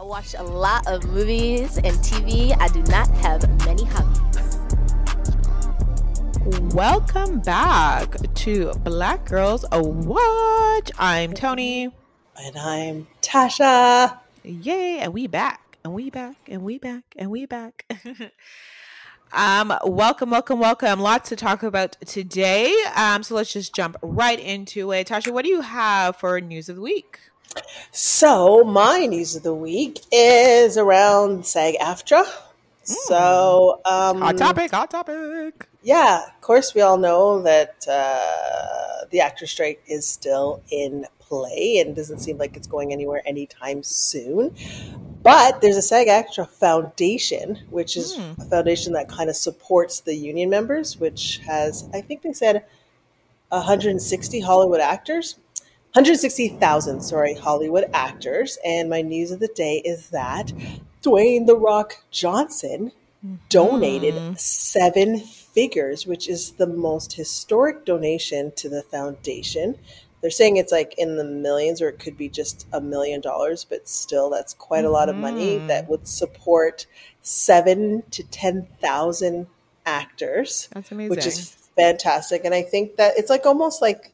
I watch a lot of movies and TV. I do not have many hobbies. Welcome back to Black Girls A Watch. I'm Tony. And I'm Tasha. Yay, and we back. And we back. And we back. And we back. um, welcome, welcome, welcome. Lots to talk about today. Um, so let's just jump right into it. Tasha, what do you have for news of the week? So my news of the week is around SAG AFTRA. So um, Hot topic, hot topic. yeah, of course we all know that uh, the actor strike is still in play and doesn't seem like it's going anywhere anytime soon. But there's a SAG AFTRA Foundation, which is Hmm. a foundation that kind of supports the union members, which has, I think they said, 160 Hollywood actors. 160,000, sorry, Hollywood actors. And my news of the day is that Dwayne The Rock Johnson donated mm-hmm. seven figures, which is the most historic donation to the foundation. They're saying it's like in the millions, or it could be just a million dollars, but still, that's quite a lot of money mm-hmm. that would support seven to 10,000 actors That's amazing. which is fantastic. And I think that it's like almost like,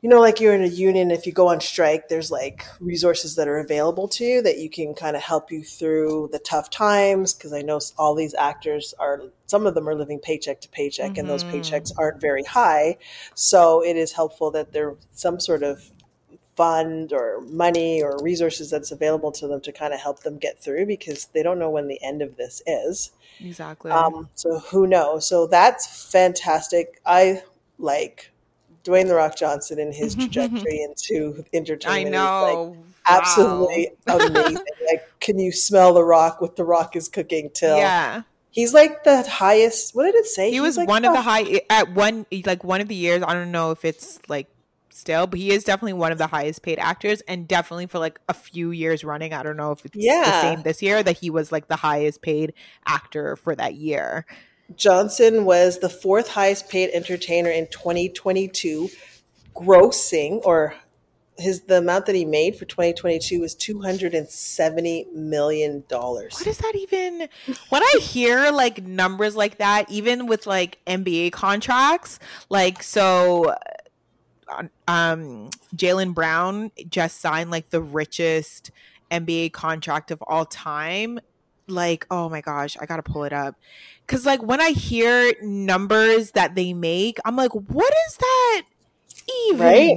you know, like you're in a union, if you go on strike, there's like resources that are available to you that you can kind of help you through the tough times. Cause I know all these actors are, some of them are living paycheck to paycheck and those paychecks aren't very high. So it is helpful that there's some sort of fund or money or resources that's available to them to kind of help them get through because they don't know when the end of this is. exactly. Um, so who knows? So that's fantastic. I like Dwayne the Rock Johnson and his trajectory into entertainment. is, know. like absolutely amazing. Like, can you smell the Rock? What the Rock is cooking till? Yeah. He's like the highest. What did it say? he He's was like one of the high at one like one of the years i don't know if it's like still but he is definitely one of the highest paid actors and definitely for like a few years running i don't know if it's yeah. the same this year that he was like the highest paid actor for that year Johnson was the fourth highest paid entertainer in 2022, grossing or his the amount that he made for 2022 was 270 million dollars. what is that even when i hear like numbers like that even with like nba contracts like so uh, um jaylen brown just signed like the richest nba contract of all time like oh my gosh i gotta pull it up. Because like when i hear numbers that they make i'm like what is that even Right?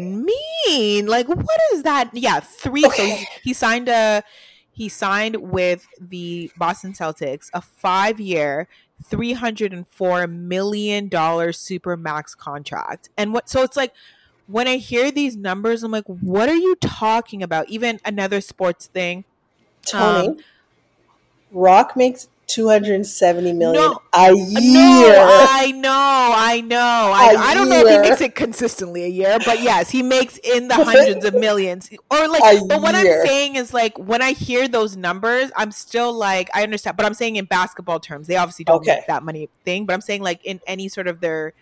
mean? Like what is that? Yeah three so Okay. he, he signed a he signed with the boston celtics a five year 304 million dollar super max contract. And what so it's like when i hear these numbers i'm like what are you talking about? Even another sports thing. Tony, Um, Rock makes 270 million No. a year. No, I know, I know. I, don't know if he makes it consistently a year, but yes, he makes in the hundreds of millions. Or like, A but what year. I'm saying is like when I hear those numbers, I'm still like I understand, but I'm saying in basketball terms, they obviously don't Okay. make that money thing. But I'm saying like in any sort of their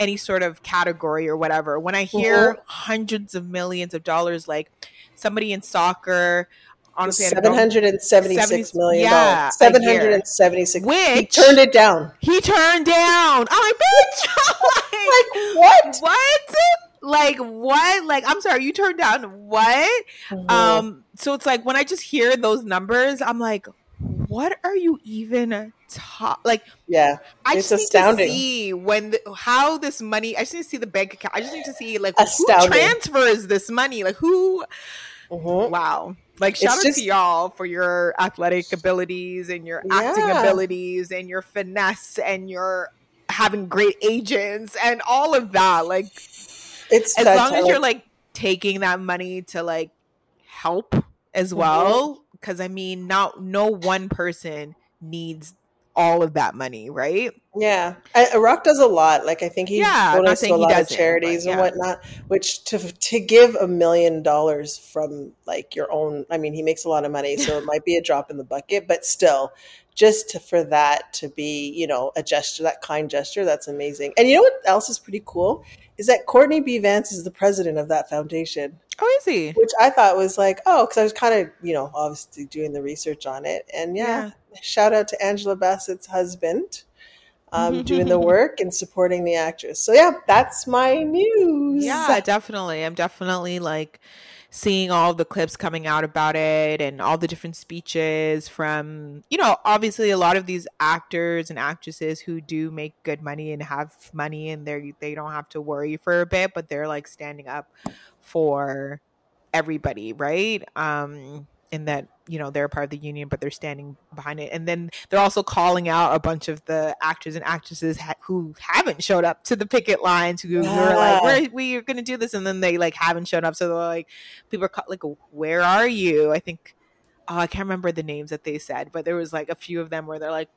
any sort of category or whatever. When I hear Mhm. hundreds of millions of dollars, like somebody in soccer, honestly, I don't 776 million yeah, dollars. a year. 776. he turned it down. he turned down. I'm like, bitch. Like what? what? Like what? Like I'm sorry, you turned down what? Mhm. Um so it's like when I just hear those numbers, I'm like, what are you even ta- like yeah, I just astounding. need to see when the, how this money I just need to see the bank account. I just need to see like Astounding. who transfers this money? Like who Mhm. Wow. Like It's shout out just- to y'all for your athletic abilities and your acting Yeah. abilities and your finesse and your having great agents and all of that. Like It's as long as you're like taking that money to like help as Mm-hmm. well because i mean not no one person needs all of that money right Yeah, I, Rock does a lot. Like I think he Yeah, donates to a he lot of charities but and whatnot. Which to to give a million dollars from like your own, I mean, he makes a lot of money, so it might be a drop in the bucket, but still, just to, for that to be, you know, a gesture, that kind gesture, that's amazing. And you know what else is pretty cool is that Courtney B. Vance is the president of that foundation Oh, is he? which I thought was like, oh, because I was kind of, you know, obviously doing the research on it. And yeah, shout out to Angela Bassett's husband um, doing the work and supporting the actress. So yeah, that's my news. Yeah, definitely. I'm definitely like seeing all the clips coming out about it and all the different speeches from, you know, obviously a lot of these actors and actresses who do make good money and have money and they they don't have to worry for a bit, but they're like standing up for everybody, right? Um in that you know they're a part of the union but they're standing behind it. And then they're also calling out a bunch of the actors and actresses ha- who haven't showed up to the picket lines who who are like we're, we're gonna do this and then they like haven't shown up. So they're like people are ca- like where are you? I think oh, i can't remember the names that they said but there was like a few of them where they're like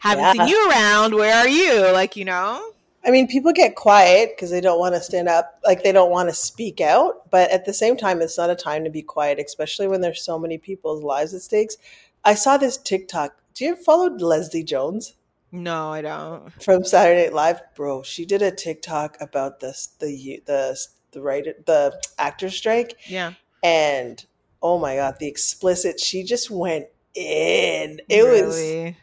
haven't Yeah. seen you around. Where are you? Like you know I mean, people get quiet because they don't want to stand up, like they don't want to speak out. But at the same time, it's not a time to be quiet, especially when there's so many people's lives at stakes. I saw this TikTok. Do you follow Leslie Jones? no i don't from Saturday Night Live, bro. She did a TikTok about this the the the writer the actor strike, yeah and oh my god, the explicit. She just went in. It was Really?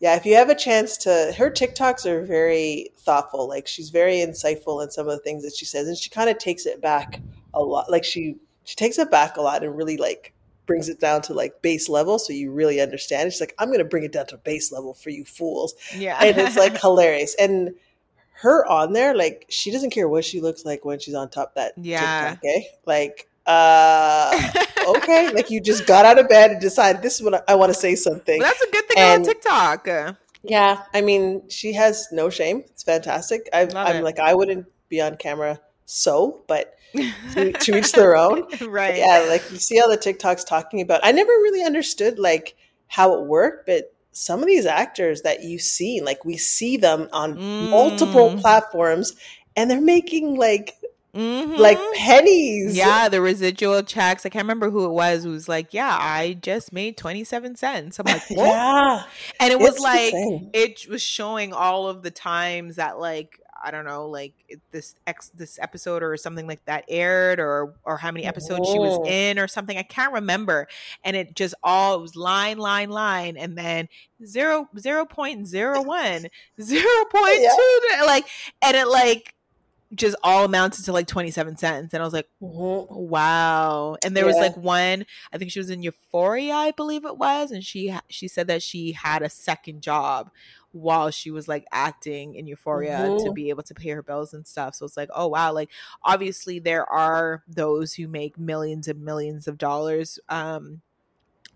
Yeah. If you have a chance to, her TikToks are very thoughtful. Like she's very insightful in some of the things that she says, and she kind of takes it back a lot. Like she she takes it back a lot and really like brings it down to like base level so you really understand. She's like, I'm going to bring it down to base level for you fools yeah and it's like hilarious. And her on there, like she doesn't care what she looks like when she's on top of that Yeah. TikTok, eh? Like, uh, okay, like you just got out of bed and decided this is what I, I want to say something. That's a good thing And- about TikTok. Yeah, I mean, she has no shame. It's fantastic. I've, I'm it. like, I wouldn't be on camera so, but to, to each their own. right. Yeah, like you see all the TikToks talking about. I never really understood like how it worked, but some of these actors that you see, like we see them on multiple Mm. platforms, and they're making like Mhm. like pennies. yeah, the residual checks. I can't remember who it was. Who was like, "Yeah, I just made twenty seven cents." I'm like, "What?" yeah. and it was It's like it was showing all of the times that like I don't know, like this ex this episode or something like that aired, or or how many episodes she was Mhm. in, or something. I can't remember. And it just all it was line, line, line, and then zero zero point zero one, zero point two, like, and it like just all amounted to like twenty seven cents, and I was like. Mhm. Wow. And there was like one, I think she was in Euphoria, I believe it was, and she she said that she had a second job while she was like acting in Euphoria to Mhm. be able to pay her bills and stuff. So it's like, oh wow, like obviously there are those who make millions and millions of dollars um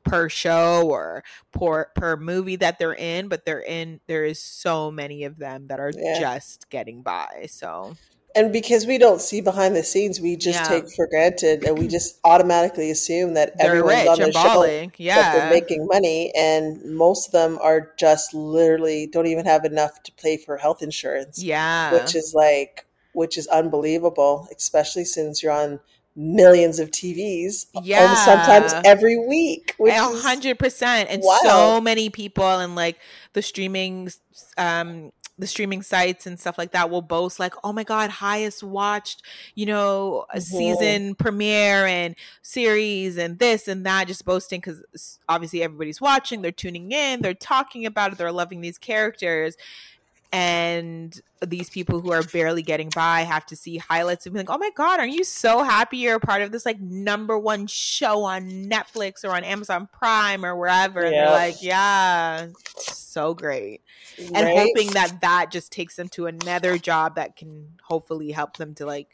per show or per per movie that they're in, but they're in there is so many of them that are Yeah. just getting by. So And because we don't see behind the scenes, we just Yeah. take for granted, and we just automatically assume that they're everyone's on the show. balling. that they're making money and most of them are just literally don't even have enough to pay for health insurance yeah. which is like which is unbelievable especially since you're on millions of tvs Yeah. sometimes every week which A hundred percent, and wild. so many people and like the streaming, um, the streaming sites and stuff like that will boast like, oh my god, highest watched, you know, a season premiere and series and this and that, just boasting because obviously everybody's watching, they're tuning in, they're talking about it, they're loving these characters. And these people who are barely getting by have to see highlights and be like, "Oh my god, are you so happy you're a part of this like number one show on Netflix or on Amazon Prime or wherever?" And they're like, "Yeah, so great," and hoping that that just takes them to another job that can hopefully help them to like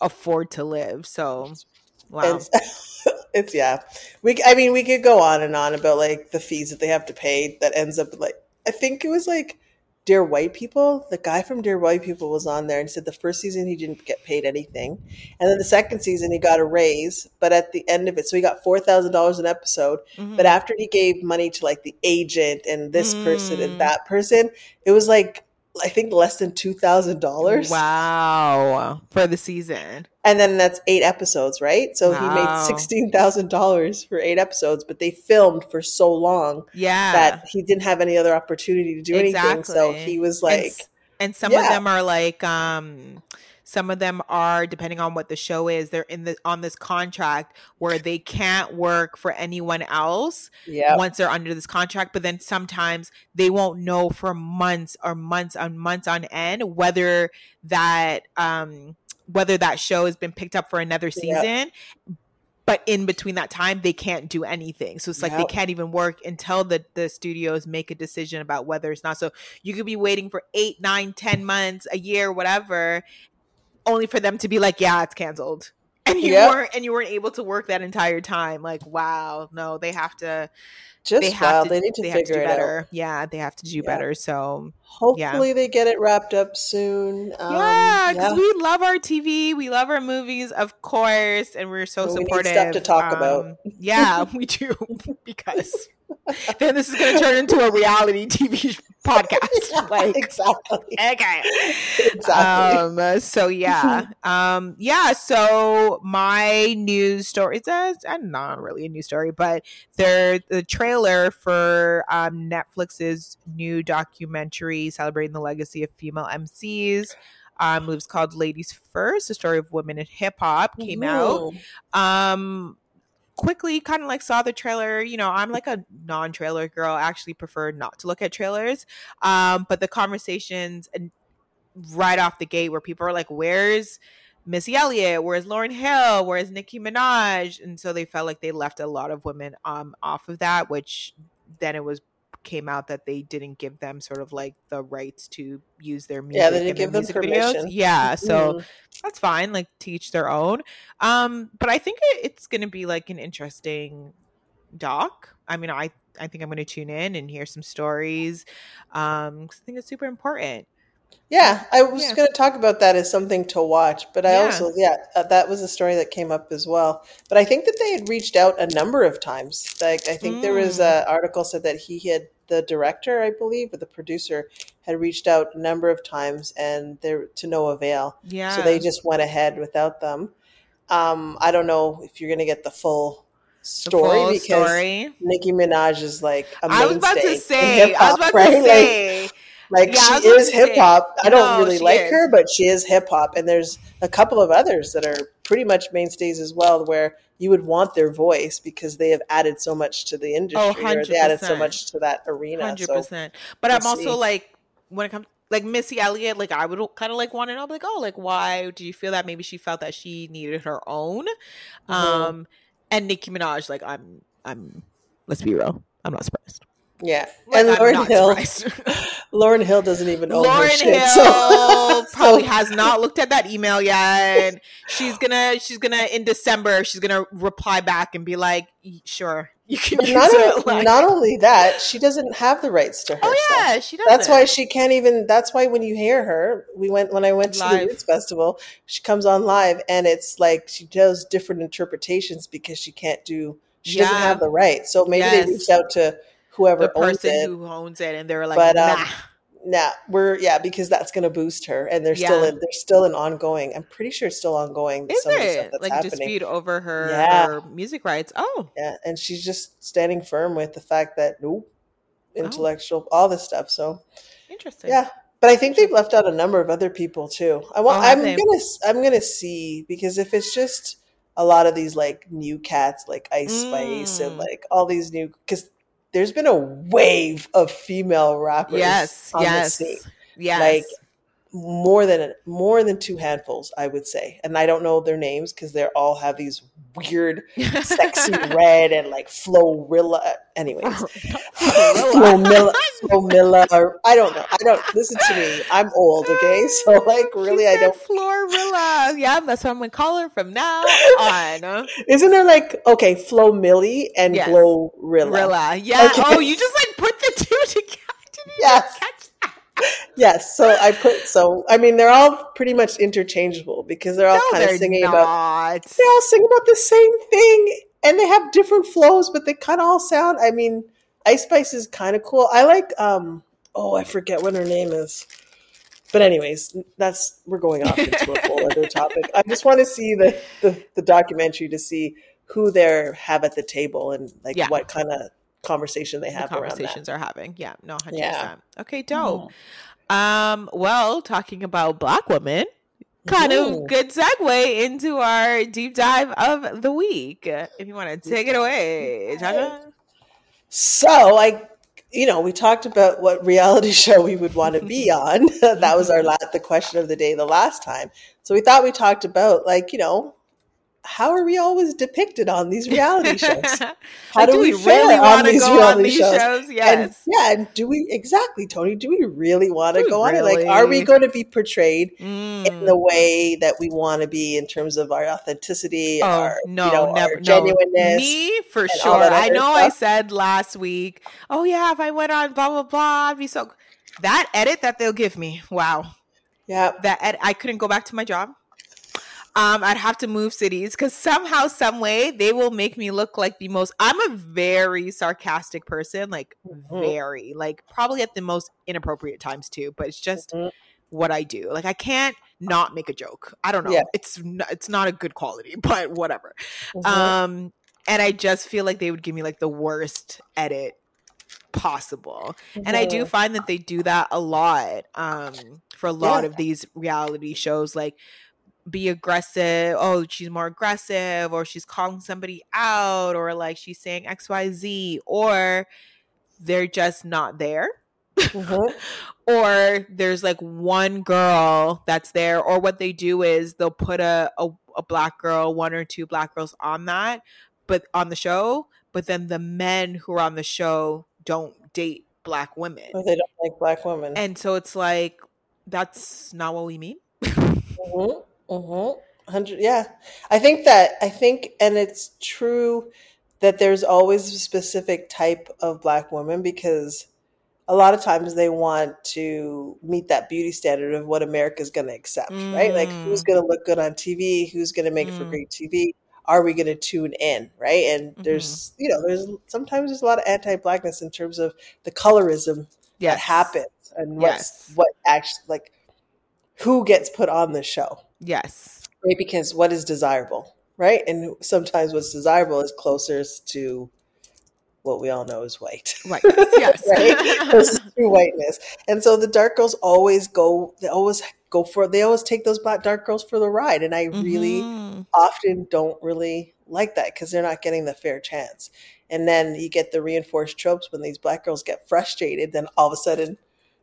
afford to live. So, wow, It's, it's yeah. We I mean we could go on and on about like the fees that they have to pay that ends up like I think it was like Dear White People, the guy from Dear White People was on there and said the first season he didn't get paid anything, and then the second season he got a raise, but at the end of it, so he got four thousand dollars an episode. Mhm. But after he gave money to like the agent and this person Mm. and that person, it was like I think less than two thousand dollars. Wow, for the season. And then that's eight episodes, right? So he made sixteen thousand dollars for eight episodes, but they filmed for so long Yeah. that he didn't have any other opportunity to do anything. So he was like, s- and, some of them are like um some of them are depending on what the show is they're in the on this contract where they can't work for anyone else "Yeah, once they're under this contract but then sometimes they won't know for months or months on months on end whether that um whether that show has been picked up for another season but in between that time they can't do anything. So it's like they can't even work until the the studios make a decision about whether it's not. So you could be waiting for eight nine ten months a year whatever only for them to be like yeah it's canceled and you Yep. weren't and you weren't able to work that entire time like wow no they have to just they have to they need to they have to figure do it out. better yeah they have to do Yeah. better so Hopefully, they get it wrapped up soon. Um, yeah because yeah. we love our tv we love our movies of course and we're so we supportive stuff to talk about. Um, yeah we do because then this is going to turn into a reality tv podcast. Like exactly, okay. Exactly. um so yeah. Um yeah so my news story it's a, it's not really a news story but there the trailer for um netflix's new documentary celebrating the legacy of female mcs um it was called ladies first the story of women in hip-hop came out. Mhm. um quickly kind of like saw the trailer you know i'm like a non-trailer girl I actually prefer not to look at trailers um but the conversations and right off the gate where people are like where's missy elliott? Where's lauryn hill? Where's nicki minaj? And so they felt like they left a lot of women um off of that which then it was came out that they didn't give them sort of like the rights to use their music Yeah, they didn't give them music videos. permission. yeah so Mhm. that's fine like teach their own um but i think it, it's gonna be like an interesting doc i mean i i think i'm gonna tune in and hear some stories um 'cause i think it's super important Yeah, I was Yeah. going to talk about that as something to watch, but I Yeah. also, yeah, uh, that was a story that came up as well. But I think that they had reached out a number of times. Like, I think there was Mm. an article said that he had, the director, I believe, or the producer, had reached out a number of times and they're to no avail. yeah So they just went ahead without them. Um, I don't know if you're going to get the full story because story Nicki Minaj is like a i was about to say i was about right? to say like Yeah, she is hip hop. I don't no, really like is. her, but she is hip hop. And there's a couple of others that are pretty much mainstays as well, where you would want their voice because they have added so much to the industry, or they added so much to that arena. Hundred So percent. But I'm also see. like when it comes like Missy Elliott, like I would kind of like want to know, like, oh, like why do you feel that? Maybe she felt that she needed her own. Mhm. Um, and Nicki Minaj, like I'm, I'm. Let's be real, I'm not surprised. Yeah, Like, and Lauryn Hill. Lauryn Hill doesn't even own Lauryn her shit. Hill so, probably so- has not looked at that email yet. She's gonna, she's gonna in December, she's gonna reply back and be like, "Sure, you can use not, it." Like, not only that, she doesn't have the rights to her oh stuff. yeah, she does. That's why she can't even. That's why when you hear her, we went when I went to Live. the Roots Festival. She comes on live, and it's like she does different interpretations because she can't do. She doesn't have the right. So maybe Yes. they reached out to whoever the owns person it. who owns it, and they're like, But, um, "Nah." Nah, we're yeah because that's going to boost her, and there's still Yeah. in, there's still an ongoing. I'm pretty sure it's still ongoing. Is some of stuff it like happening. dispute over her, Yeah. her music rights? Oh, Yeah, and she's just standing firm with the fact that nope, Oh. intellectual, all this stuff. So interesting. Yeah, but I think they've left out a number of other people too. I want. Oh, I'm they? gonna. I'm gonna see because if it's just a lot of these like new cats, like Ice Spice, and Mm. like all these new, because there's been a wave of female rappers. Yes. on the Yes. scene. Yes. Like, More than more than two handfuls, I would say, and I don't know their names because they all have these weird, sexy red and like Florilla. Uh, anyways, oh, Flomilla, Flomilla, or I don't know. I don't listen to me. I'm old, okay? So like, really, I don't. Florilla. Yeah, that's what I'm gonna call her from now on. Isn't there like okay, Flo Milli and Yes. Glorilla? Rilla. Yeah. Okay. Oh, you just like put the two together. Yes. Yes, so I put so I mean they're all pretty much interchangeable because they're all no, kind of singing about they all sing about the same thing and they have different flows, but they kind of all sound. I mean, Ice Spice is kind of cool. I like um oh I forget what her name is, but anyways, that's we're going off into a whole other topic. I just want to see the, the the documentary to see who they have at the table and like Yeah. what kind of conversation they the have around that. conversations are having. Yeah, no, hundred Yeah. percent. Okay, dope. Um, well, talking about black women, kind of Mhm. good segue into our deep dive of the week. If you want to take it away, Chacha. So I, you know, we talked about what reality show we would want to be on. that was our la- the question of the day the last time. So we thought we talked about like you know, how are we always depicted on these reality shows? How Like, do, we, really on wanna these go on these shows? shows? And yeah, and do we exactly, Tony? Do we really want to Do we go on it? Like, are we going to be portrayed in Mm. the way that we want to be in terms of our authenticity, Oh our no, you know, never our no. genuineness? Me for sure. I know I said last week. Oh yeah, if I went on blah blah blah, I'd be so. That edit that they'll give me. Wow. Yeah, that ed- I couldn't go back to my job. Um, I'd have to move cities because somehow, some way, they will make me look like the most. I'm a very sarcastic person, like Mhm. very, like probably at the most inappropriate times too. But it's just Mhm. what I do. Like I can't not make a joke. I don't know. Yeah. It's n- it's not a good quality, but whatever. Mhm. Um, and I just feel like they would give me like the worst edit possible. And I do Mhm. find that they do that a lot um, for a lot Yeah. of these reality shows. Like, be aggressive. Oh, she's more aggressive, or she's calling somebody out, or like she's saying XYZ, or they're just not there. Mhm. or there's like one girl that's there, or what they do is they'll put a, a, a black girl, one or two black girls on that, but on the show, but then the men who are on the show don't date black women. Or they don't like black women. And so it's like, that's not what we mean. Mm-hmm. Mm-hmm. Hundred. Yeah, I think that I think, and it's true that there's always a specific type of black woman because a lot of times they want to meet that beauty standard of what America's going to accept, right? Like who's Mm. going to look good on TV, who's going to make for Mm. great TV. Are we going to tune in, right? And Mm-hmm. there's, you know, there's sometimes there's a lot of anti-blackness in terms of the colorism that happens and what's Yes. what actually like who gets put on the show Yes. right because what is desirable right and sometimes what's desirable is closest to what we all know is white Right. Yes. right closest to whiteness and so the dark girls always go they always go for they always take those black dark girls for the ride and i really Mhm. often don't really like that because they're not getting the fair chance. And then you get the reinforced tropes when these black girls get frustrated, then all of a sudden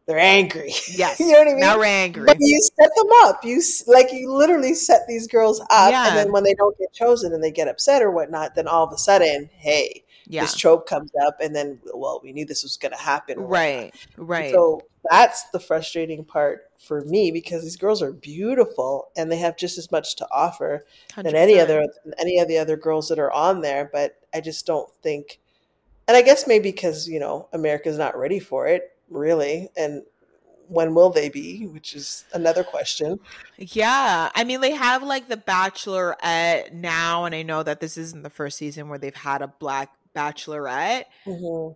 they're angry. Yes. you know what I mean? Now we're angry. But you set them up. You like you literally set these girls up, Yeah. and then when they don't get chosen and they get upset or whatnot, then all of a sudden, hey, Yeah. this trope comes up, and then well, we knew this was going to happen. Right. Right. So that's the frustrating part for me because these girls are beautiful and they have just as much to offer than any 100%. other any of the other girls that are on there. But I just don't think, and I guess maybe because you know America's not ready for it really, and when will they be? Which is another question. Yeah. I mean, they have like the Bachelorette now, and I know that this isn't the first season where they've had a black Bachelorette. Mhm.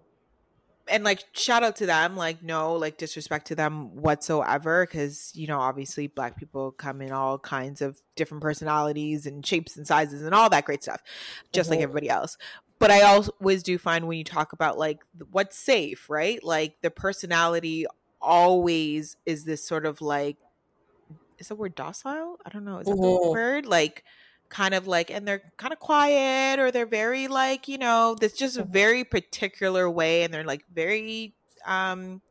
and like shout out to them like no like disrespect to them whatsoever because you know obviously black people come in all kinds of different personalities and shapes and sizes and all that great stuff just like Mhm. everybody else but i always do find when you talk about like what's safe right? Like the personality always is this sort of like is the word docile? I don't know. Is that the Mhm. word? Like kind of like and they're kind of quiet or they're very like you know there's just a Mhm. very particular way and they're like very um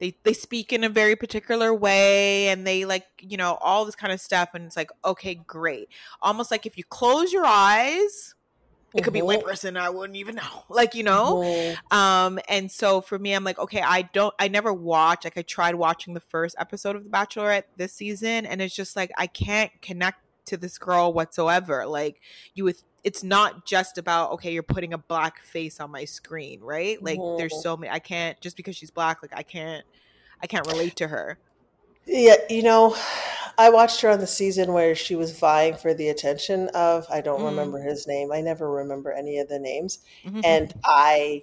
they they speak in a very particular way and they like you know all this kind of stuff and it's like okay great. Almost like if you close your eyes it could be a white Mhm. person i wouldn't even know like you know Mhm. um and so for me i'm like okay i don't i never watch like i tried watching the first episode of the bachelorette this season and it's just like i can't connect to this girl whatsoever like you would it's not just about okay you're putting a black face on my screen right like there's Mhm. so many i can't just because she's black like i can't i can't relate to her Yeah, you know, I watched her on the season where she was vying for the attention of I don't Mm. remember his name. I never remember any of the names, Mhm. and I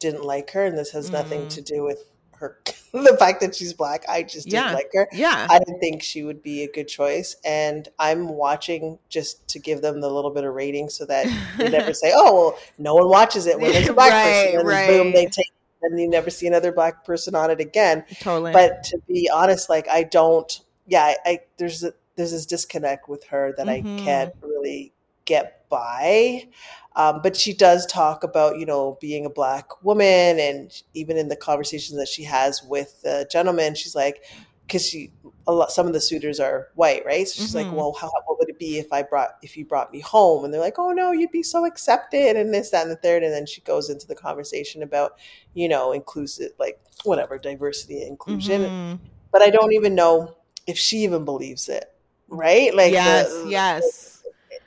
didn't like her. And this has nothing Mm. to do with her, the fact that she's black. I just didn't like her. yeah. I didn't think she would be a good choice, and I'm watching just to give them the little bit of rating so that they never say, "Oh, well, no one watches it when there's a black Right, person," and boom, they right. take, and you never see another black person on it again totally. but to be honest like i don't yeah i, I there's a, there's this disconnect with her that Mhm. i can't really get by um, but she does talk about you know being a black woman and even in the conversations that she has with the gentleman she's like because she a lot some of the suitors are white right so she's Mhm. like well how, what would it be if i brought if you brought me home and they're like oh no you'd be so accepted and this that and the third and then she goes into the conversation about you know inclusive like whatever diversity and inclusion Mhm. but I don't even know if she even believes it, right? Like, yes, the- yes.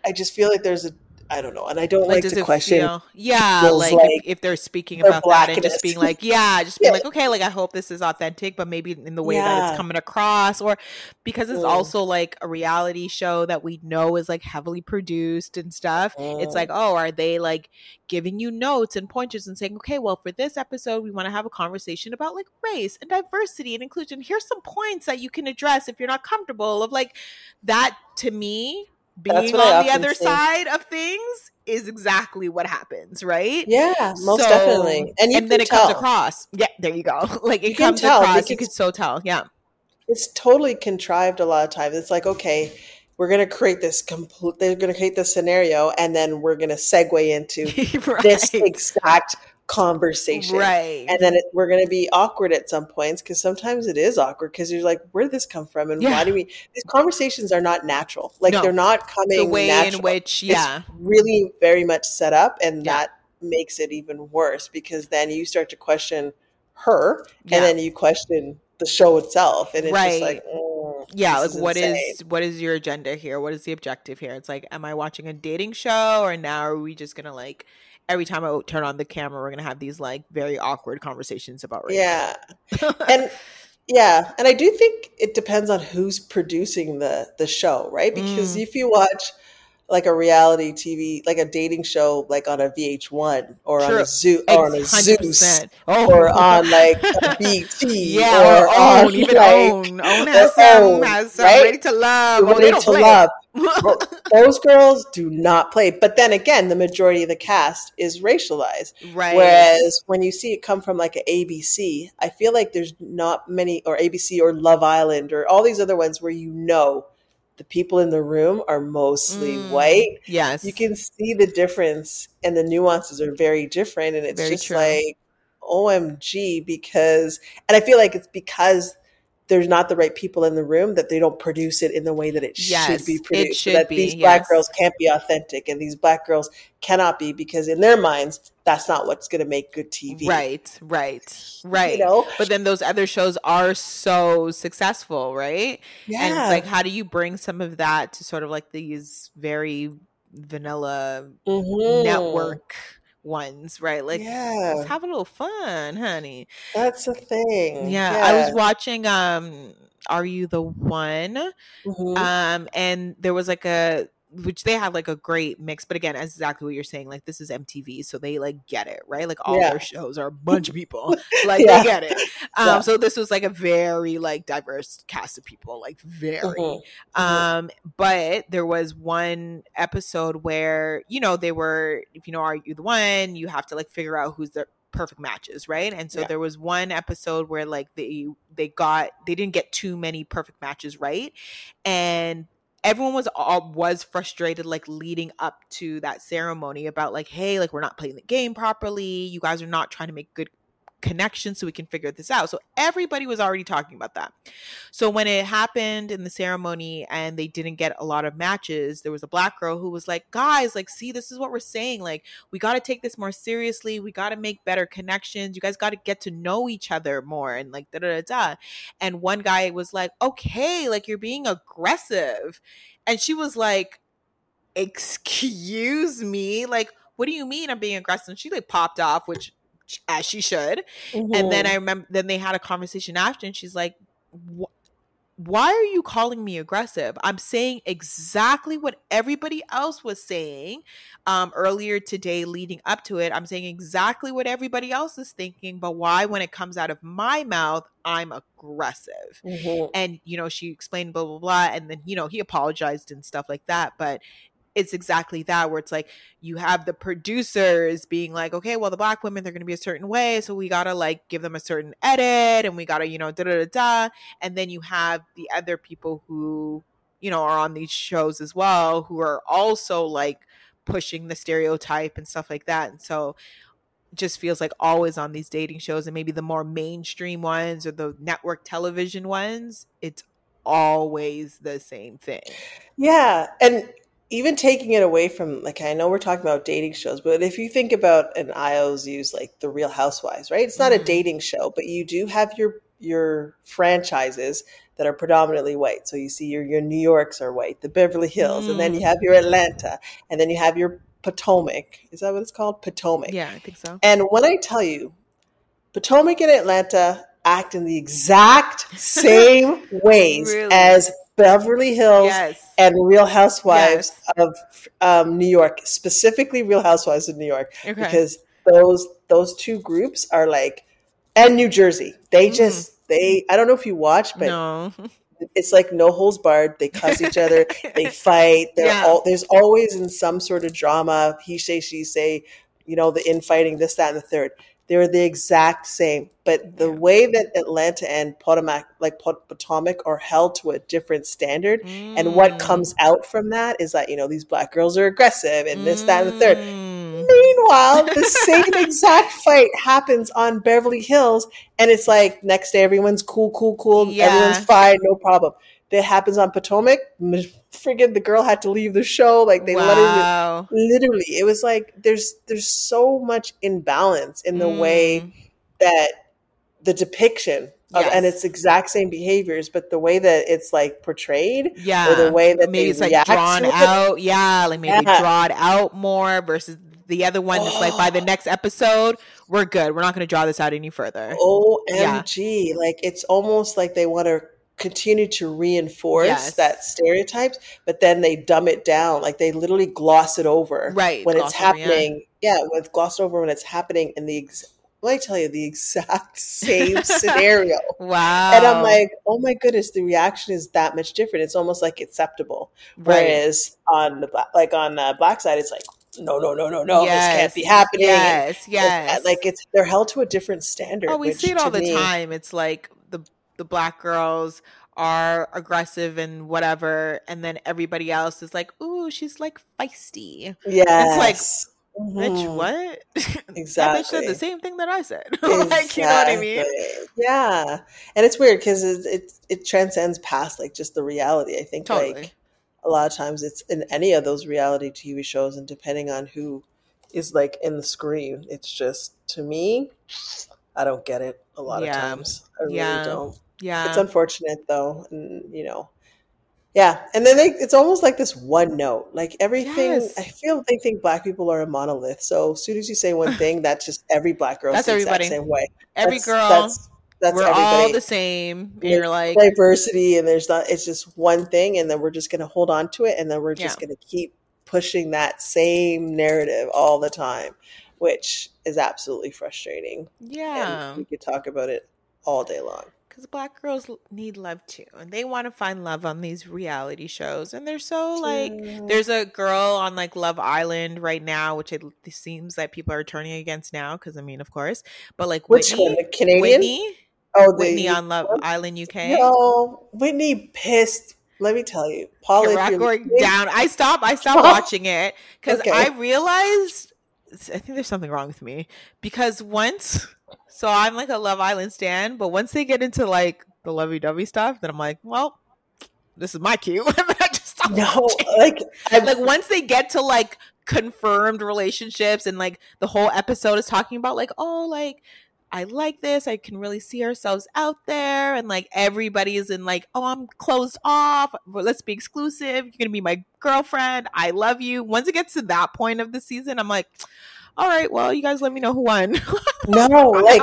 I just feel like there's a, I don't know, and I don't Like, like, to question. feel? Yeah, like, like if, if they're speaking about that and just being like, yeah, just being Yeah. like, okay, like I hope this is authentic, but maybe in the way that it's coming across, or because it's Mm. also like a reality show that we know is like heavily produced and stuff. It's Mm. like, oh, are they like giving you notes and pointers and saying, okay, well, for this episode, we want to have a conversation about like race and diversity and inclusion. Here's some points that you can address if you're not comfortable. Of like that to me, being on the other say. side of things is exactly what happens, right? yeah, most So- definitely, and you and then can it tell. comes across. Yeah, there you go. Like it You can comes tell across. You could so tell. Yeah. It's totally contrived a lot of times. It's like, okay, we're gonna create this complete. They're gonna create this scenario, and then we're gonna segue into right. this exact conversation. Right. And then it, we're going to be awkward at some points because sometimes it is awkward because you're like, where did this come from? And Yeah. why do we? These conversations are not natural. Like No. they're not coming the way natural. in which, It's yeah. really very much set up, and Yeah. that makes it even worse because then you start to question her, Yeah. and then you question the show itself, and it's Right. just like, mm, yeah like what is insane. what is your agenda here what is the objective here it's like am i watching a dating show or now are we just gonna like every time i turn on the camera we're gonna have these like very awkward conversations about race yeah, and yeah, and I do think it depends on who's producing the the show, right? Because Mm. if you watch like a reality TV, like a dating show, like on a VH1 or on a Zoo or on a Zeus oh. or on like a BET yeah or, or, on even like own own has some Own, has some right? ready to love Ready to Love. it. Those girls do not play. But then again, the majority of the cast is racialized. right Whereas when you see it come from like a ABC, I feel like there's not many, or ABC or Love Island or all these other ones where you know the people in the room are mostly Mm, white. yes You can see the difference and the nuances are very different. And it's Very just true. like, OMG, because, and I feel like it's because there's not the right people in the room that they don't produce it in the way that it Yes, should be produced. so that be, these black yes. girls can't be authentic and these black girls cannot be because in their minds, that's not what's going to make good TV. right right right You know? but then those other shows are so successful right Yeah. And it's like, how do you bring some of that to sort of like these very vanilla Mhm. network ones, right? Like, yeah, let's have a little fun, honey. that's the thing. Yeah, I was watching um Are You the One? Mhm. Um and there was like a which they had like a great mix, but again, as exactly what you're saying, like this is MTV, so they like get it, right? Like all Yeah. their shows are a bunch of people, like Yeah. they get it. Um, Yeah. so this was like a very like diverse cast of people, like very. Mhm. Mhm. Um, but there was one episode where, you know, they were, if you know, are you the one, you have to like figure out who's the perfect matches, right? And so there was one episode where like they they got they didn't get too many perfect matches right. And everyone was all was frustrated like leading up to that ceremony about like, hey, like we're not playing the game properly. You guys are not trying to make good connections so we can figure this out. So everybody was already talking about that. So when it happened in the ceremony and they didn't get a lot of matches, there was a black girl who was like, "Guys, like see, this is what we're saying. Like we got to take this more seriously. We got to make better connections. You guys got to get to know each other more and like da da da." And one guy was like, "Okay, like you're being aggressive." And she was like, "Excuse me? Like what do you mean I'm being aggressive?" And she like popped off, which as she should. And then Mhm. I remember then they had a conversation after, and she's like, why are you calling me aggressive? I'm saying exactly what everybody else was saying um, earlier today, leading up to it. I'm saying exactly what everybody else is thinking, but why, when it comes out of my mouth, I'm aggressive? Mhm. And, you know, she explained blah, blah, blah. And then, you know, he apologized and stuff like that. But it's exactly that where it's like you have the producers being like okay well the black women they're going to be a certain way so we gotta like give them a certain edit and we gotta you know da da da da. And then you have the other people who you know are on these shows as well who are also like pushing the stereotype and stuff like that and so just feels like always on these dating shows and maybe the more mainstream ones or the network television ones it's always the same thing. Yeah, and even taking it away from like I know we're talking about dating shows, but if you think about and I always use like the Real Housewives, right? It's not a Mhm. dating show, but you do have your your franchises that are predominantly white. So you see your your New Yorks are white, the Beverly Hills, and then you have your Atlanta, and then you have your Potomac. Is that what it's called? Potomac. yeah i think so And when I tell you, Potomac and Atlanta act in the exact same ways Really? as Beverly Hills yes and Real Housewives Yes. of um, New York, specifically Real Housewives of New York, okay because those those two groups are like, and New Jersey. They Mhm. just they. I don't know if you watch, but no it's like no holes barred. They cuss each other. They fight. They're Yeah. all there's always in some sort of drama. He say, she say. You know the infighting, this, that, and the third. They're the exact same, but the Yeah. way that Atlanta and Potomac, like Pot- Potomac, are held to a different standard, and what Mm. comes out from that is that you know these black girls are aggressive and this, that, and the third. Mm. Meanwhile, the same exact fight happens on Beverly Hills, and it's like next day everyone's cool, cool, cool. Yeah. Everyone's fine, no problem. That happens on Potomac. Friggin' the girl had to leave the show. Like they let her. wow. Literally, it was like there's there's so much imbalance in the way Mm. that the depiction of, and it's exact same behaviors, but the way that it's like portrayed yeah or the way that maybe it's like drawn to it. out yeah like maybe Yeah. draw it out more versus the other one that's like by the next episode we're good we're not going to draw this out any further OMG. Like it's almost like they want to continue to reinforce Yes. that stereotypes, but then they dumb it down. Like they literally gloss it over Right, when it's gloss yeah. happening. Yeah, when it's glossed over when it's happening in the ex- let me tell you the exact same scenario. wow And I'm like, oh my goodness, the reaction is that much different. It's almost like acceptable. right Whereas on the black, like on the black side, it's like, no, no, no, no, no, this can't be happening. And yes uh, yes like it's they're held to a different standard. oh we which see it all the me- time it's like the the black girls are aggressive and whatever and then everybody else is like ooh she's like feisty Yes. bitch Mhm. what that bitch said Exactly. the same thing that i said like you know what i mean Yeah, and it's weird because it, it it transcends past like just the reality. I think Totally. like a lot of times it's in any of those reality TV shows, and depending on who is like in the screen, it's just to me, I don't get it a lot Yeah. of times. I really Yeah. don't. yeah It's unfortunate though, and you know. Yeah, and then they, it's almost like this one note. Like everything, Yes. I feel they think black people are a monolith. So as soon as you say one thing, that's just every black girl That's everybody. that same way. every That's- girl that's that's we're everybody. all the same and you're like diversity, and there's not. It's just one thing, and then we're just gonna hold on to it, and then we're just Yeah. gonna keep pushing that same narrative all the time, which is absolutely frustrating. yeah And we could talk about it all day long. because black girls need love too and they want to find love on these reality shows and they're so like Yeah. there's a girl on like love island right now which it seems that people are turning against now because i mean of course but like Which whitney one? The Canadian? whitney oh, the whitney on love island uk No, Whitney pissed. Let me tell you, Paul. Okay, if we're not you're going down. I stopped. I stopped Stop. watching it because Okay. I realized. I think there's something wrong with me because once, so I'm like a Love Island stan, but once they get into like the lovey-dovey stuff, then I'm like, well, this is my cue. I just stop No, like I've, like once they get to like confirmed relationships and like the whole episode is talking about like oh like I like this I can really see ourselves out there and like everybody is in like oh I'm closed off let's be exclusive you're gonna be my girlfriend I love you once it gets to that point of the season I'm like all right well you guys let me know who won no, like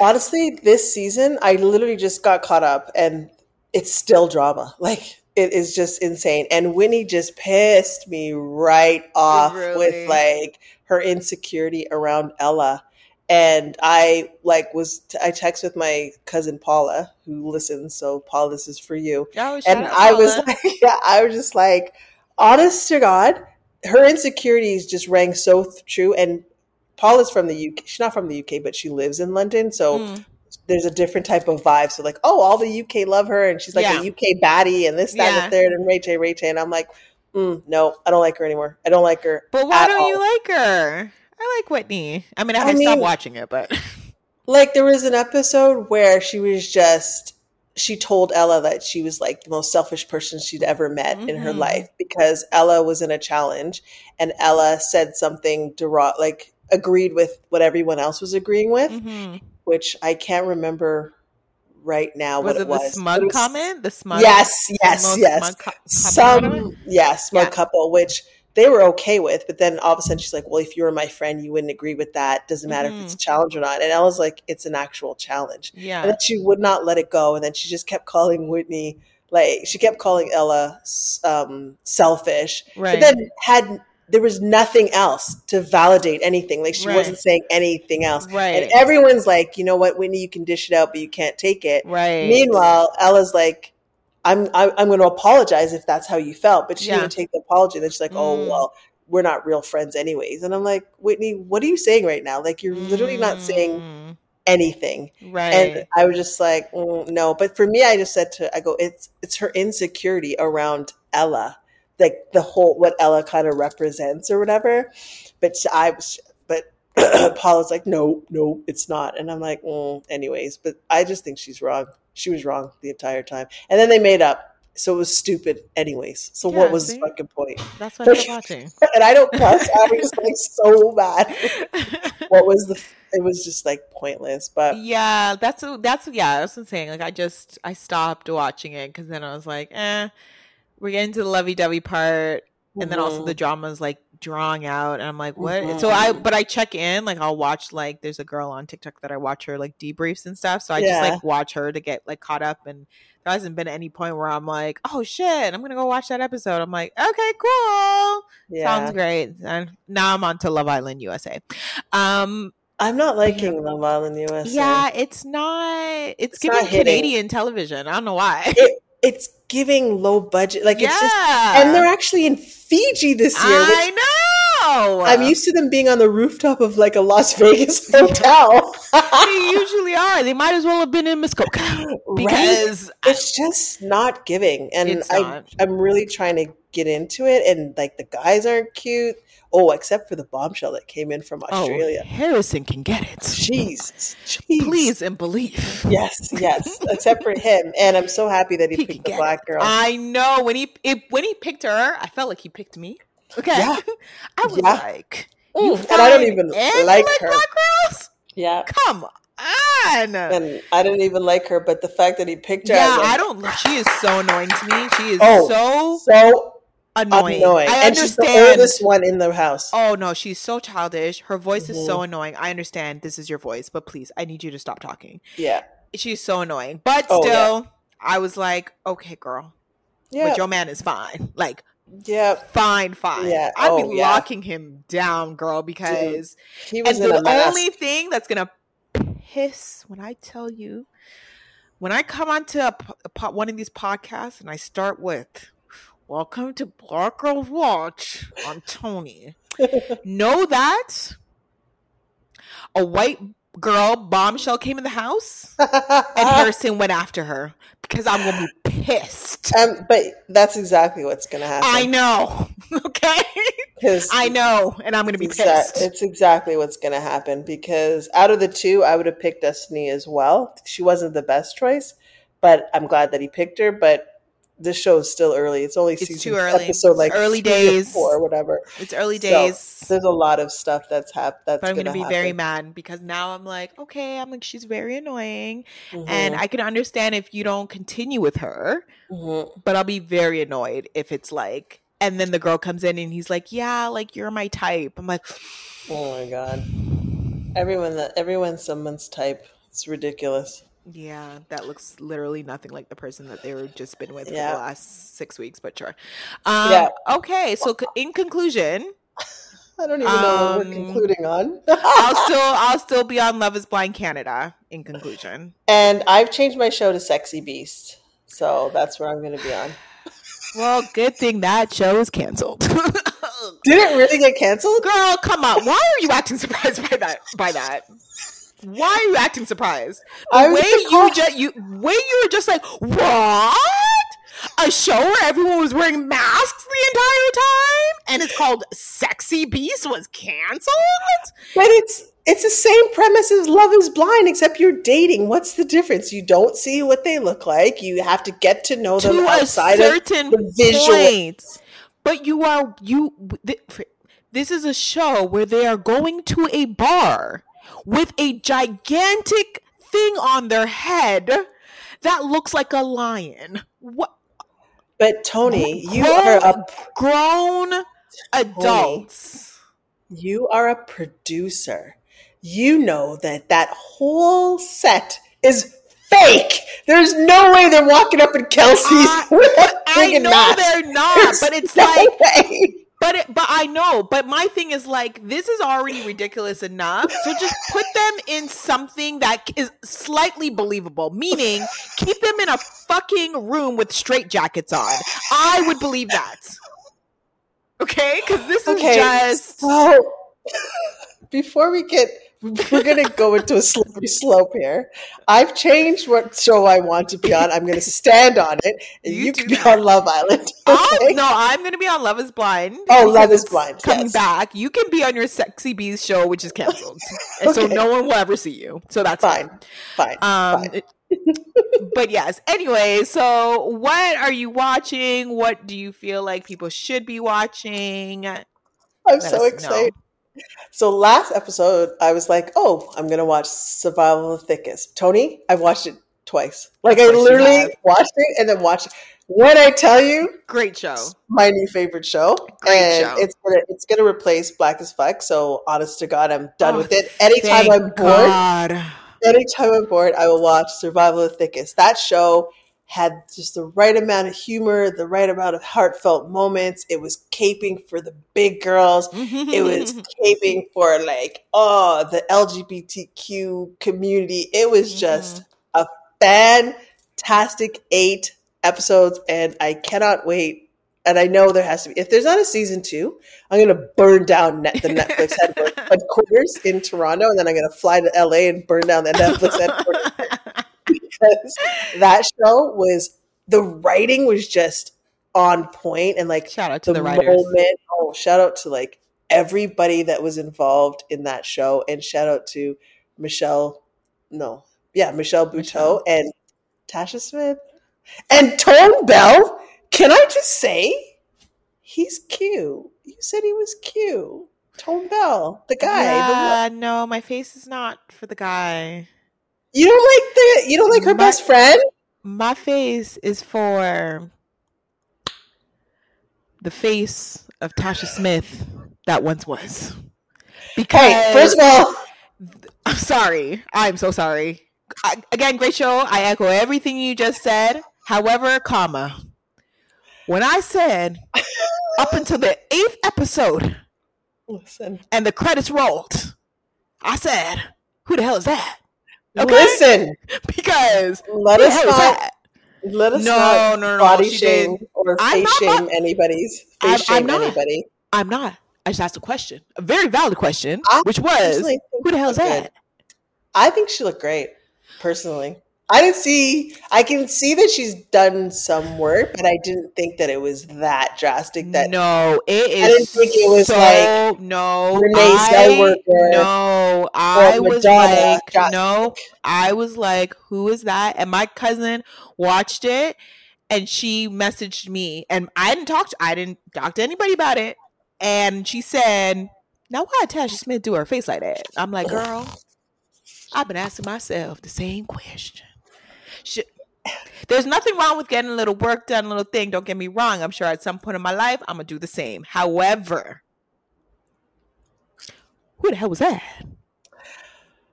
honestly, this season I literally just got caught up, and it's still drama. Like it is just insane. And Whitney just pissed me right off Really? with like her insecurity around Ella. And I like was I text with my cousin Paula who listens. So Paula, this is for you. Oh, And I was like, yeah, I was just like, honest to God, her insecurities just rang so th- true. And Paula's from the UK. She's not from the UK, but she lives in London. So Mm. there's a different type of vibe. So like, oh, all the UK love her, and she's like Yeah. a UK baddie, and this, that, and the third, and Ray J, Ray J, and I'm like, mm, no, I don't like her anymore. I don't like her. But why don't you like her? I like Whitney. I mean, I, I haven't stopped watching it, but Like there was an episode where she was just she told Ella that she was like the most selfish person she'd ever met in her Mhm. life because Ella was in a challenge and Ella said something derog- like agreed with what everyone else was agreeing with, Mhm. which I can't remember right now was what it the was. smug was- comment? The smug. Yes, yes, yes. smug co- it? Some yes, smug Yeah. couple, which they were okay with, but then all of a sudden she's like, "Well, if you were my friend, you wouldn't agree with that. Doesn't matter if Mm-hmm. it's a challenge or not." And Ella's like, "It's an actual challenge." and Yeah. then she would not let it go and then she just kept calling whitney like she kept calling ella um, selfish Right. but then had there was nothing else to validate anything like she Right. wasn't saying anything else Right. and everyone's like you know what whitney you can dish it out but you can't take it right. meanwhile ella's like i'm i'm, I'm going to apologize if that's how you felt but she Yeah. didn't take the apology then she's like oh Mm. well we're not real friends anyways and i'm like whitney what are you saying right now like you're literally not saying Mm, anything Right. and I was just like, mm, no. But for me, I just said to, I go, it's it's her insecurity around Ella, like the whole what Ella kind of represents or whatever. But I was, but Paula's like, no, no, it's not. And I'm like, mm, anyways. But I just think she's wrong. She was wrong the entire time. And then they made up, so it was stupid, anyways. So Yeah, what was see? the fucking point? That's what I'm watching. And I don't cuss. I was like so bad. What was the? It was just like pointless. But yeah, that's that's yeah. That's what I'm saying. Like, I just I stopped watching it because then I was like, eh, we're getting to the lovey-dovey part, and then also the drama is like drawing out, and I'm like, what? So I, Mhm. but I check in. Like, I'll watch like there's a girl on TikTok that I watch her like debriefs and stuff. So I just like watch her to get like caught up, and there hasn't been any point where I'm like, oh shit, I'm gonna go watch that episode. I'm like, okay, cool, yeah. sounds great. And now I'm on to Love Island USA. Um, I'm not liking Love Island USA. yeah, it's not. It's, It's giving not. Canadian television. I don't know why. It, it's giving low budget. Like yeah, it's just, and they're actually in Fiji this year. I know. I'm used to them being on the rooftop of like a Las Vegas hotel. they usually are. They might as well have been in Muskoka Right? because it's just not giving, and I, not. I'm really trying to get into it. And like the guys aren't cute. Oh, except for the bombshell that came in from oh, Australia. oh, Harrison can get it. Jesus, Jeez. Please and believe. Yes, yes. Except for him, and I'm so happy that he, He picked the black girl. I know when he it, when he picked her, I felt like he picked me. Okay, Yeah. I was Yeah. like, you and I don't even like her. black girls. yeah, Come on. and I didn't even like her, but the fact that he picked her, yeah, I like, don't. She is so annoying to me. She is Oh, so so annoying. annoying. I and she's the understand. oldest one in the house. Oh no, she's so childish. Her voice is Mm-hmm. so annoying. I understand this is your voice, but please, I need you to stop talking. Yeah, She's so annoying. But Oh, still, I was like, okay, girl, yeah, but your man is fine. Like, yeah. fine, fine. Yeah. I'd Oh, be yeah. locking him down, girl, because He was and the only thing that's gonna piss when I tell you, when I come onto a, a one of these podcasts and I start with, "Welcome to Black Girls Watch," I'm Tony. know that a white girl bombshell came in the house and Harrison went after her because I'm gonna be pissed. um, but that's exactly what's going to happen. I know. Okay. I know, and I'm gonna be exa- pissed. It's exactly what's going to happen because out of the two, I would have picked Destiny as well. She wasn't the best choice, but I'm glad that he picked her. But this show is still early. It's only It's season too early. episode It's like early three or days. four or whatever. It's early So, days. there's a lot of stuff that's hap- that's but I'm gonna be happen. very mad because now I'm like, okay, I'm like, she's very annoying, Mhm, and I can understand if you don't continue with her, mhm. but I'll be very annoyed if it's like, and then the girl comes in and he's like, yeah, like you're my type. I'm like, oh my god, everyone that everyone's someone's type. It's ridiculous. Yeah, that looks literally nothing like the person that they were just been with Yeah. for the last six weeks. But sure. Um, Yeah. Okay, so in conclusion, I don't even know what Um, we're concluding on. I'll still I'll still be on Love Is Blind Canada. In conclusion, and I've changed my show to Sexy Beast. So that's where I'm going to be on. well, good thing that show is canceled. Did it really get canceled? Girl, come on. Why are you acting surprised by that? By that? Why are you acting surprised? The I way you just you way you were just like what? A show where everyone was wearing masks the entire time, and it's called "Sexy Beast" was canceled. But it's it's the same premise as Love is Blind, except you're dating. What's the difference? You don't see what they look like. You have to get to know them to a outside of certain the visual. point. But you are you. th- This is a show where they are going to a bar with a gigantic thing on their head that looks like a lion. What But Tony, you are a grown adults? you are a producer. You know that that whole set is fake. There's no way they're walking up in Kelsey's I- with a I know mask. they're not, There's but it's no like way. But it, but I know. But my thing is like this is already ridiculous enough. So just put them in something that is slightly believable. Meaning, keep them in a fucking room with straight jackets on. I would believe that. Okay, because this is Okay, just So before we get, we're gonna go into a slippery slope here. I've changed what show I want to be on. I'm gonna stand on it, and You you, can be that. on Love Island. Oh okay? no, I'm gonna be on Love Is Blind. Oh, Love is Blind, coming yes. back. You can be on your Sexy Bees show, which is canceled, and so no one will ever see you. So that's Fine, fine, Um, fine. but yes. Anyway, so what are you watching? What do you feel like people should be watching? I'm Let so excited. know. So last episode, I was like, "Oh, I'm gonna watch Survival of the Thickest." Tony, I watched it twice. Like I literally watched it and then watched. It. When I tell you, Great show. my new favorite show, Great and show. it's gonna it's gonna replace Black as Fuck. So honest to God, I'm done Oh, with it. Anytime I'm bored, God. anytime I'm bored, I will watch Survival of the Thickest. That show had just the right amount of humor, the right amount of heartfelt moments. It was caping for the big girls. It was caping for like oh the LGBTQ community. It was just mm-hmm. a fantastic eight episodes, and I cannot wait. And I know there has to be. If there's not a season two, I'm going to burn down net, the Netflix headquarters in Toronto, and then I'm going to fly to LA and burn down the Netflix headquarters because that show was the writing was just on point and like Shout out to the, the writers. moment. Oh, shout out to like everybody that was involved in that show, and shout out to Michelle. No, yeah, Michelle Buteau Michelle. and Tasha Smith and Tone Bell. Can I just say, he's cute. You said he was cute. Tone Bell, the guy. the- Yeah, no, my face is not for the guy. You don't like the. You don't like her My- best friend. My face is for the face of Tasha Smith that once was. Because Hey, first of all, I'm sorry. I'm so sorry. I, again, great show. I echo everything you just said. However, comma, when I said up until the eighth episode listen, and the credits rolled, I said, "Who the hell is that?" Okay. listen. Because Let us not that? Let us No, not no, no, body shame or face shame bo- anybody's I'm- face I'm shame not. anybody. I'm not. I just asked a question, a very valid question, I which was, "Who the hell is that?" I think she looked great, personally. I didn't see. I can see that she's done some work, but I didn't think that it was that drastic. That no, it is. I didn't think it was so, like no. Renee I, no, I was Madonna like, drastic. no, I was like, who is that? And my cousin watched it, and she messaged me, and I didn't talk. To, I didn't talk to anybody about it, and she said, "Now why did Tasha Smith do her face like that?" I'm like, girl, I've been asking myself the same question. Should, there's nothing wrong with getting a little work done, a little thing. Don't get me wrong. I'm sure at some point in my life, I'm gonna do the same. However, who the hell was that?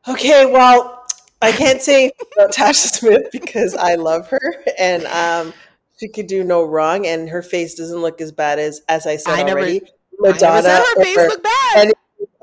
okay, well, I can't say about Tasha Smith because I love her and um, she could do no wrong, and her face doesn't look as bad as as I said I never- already. I never Madonna said her face looked bad. any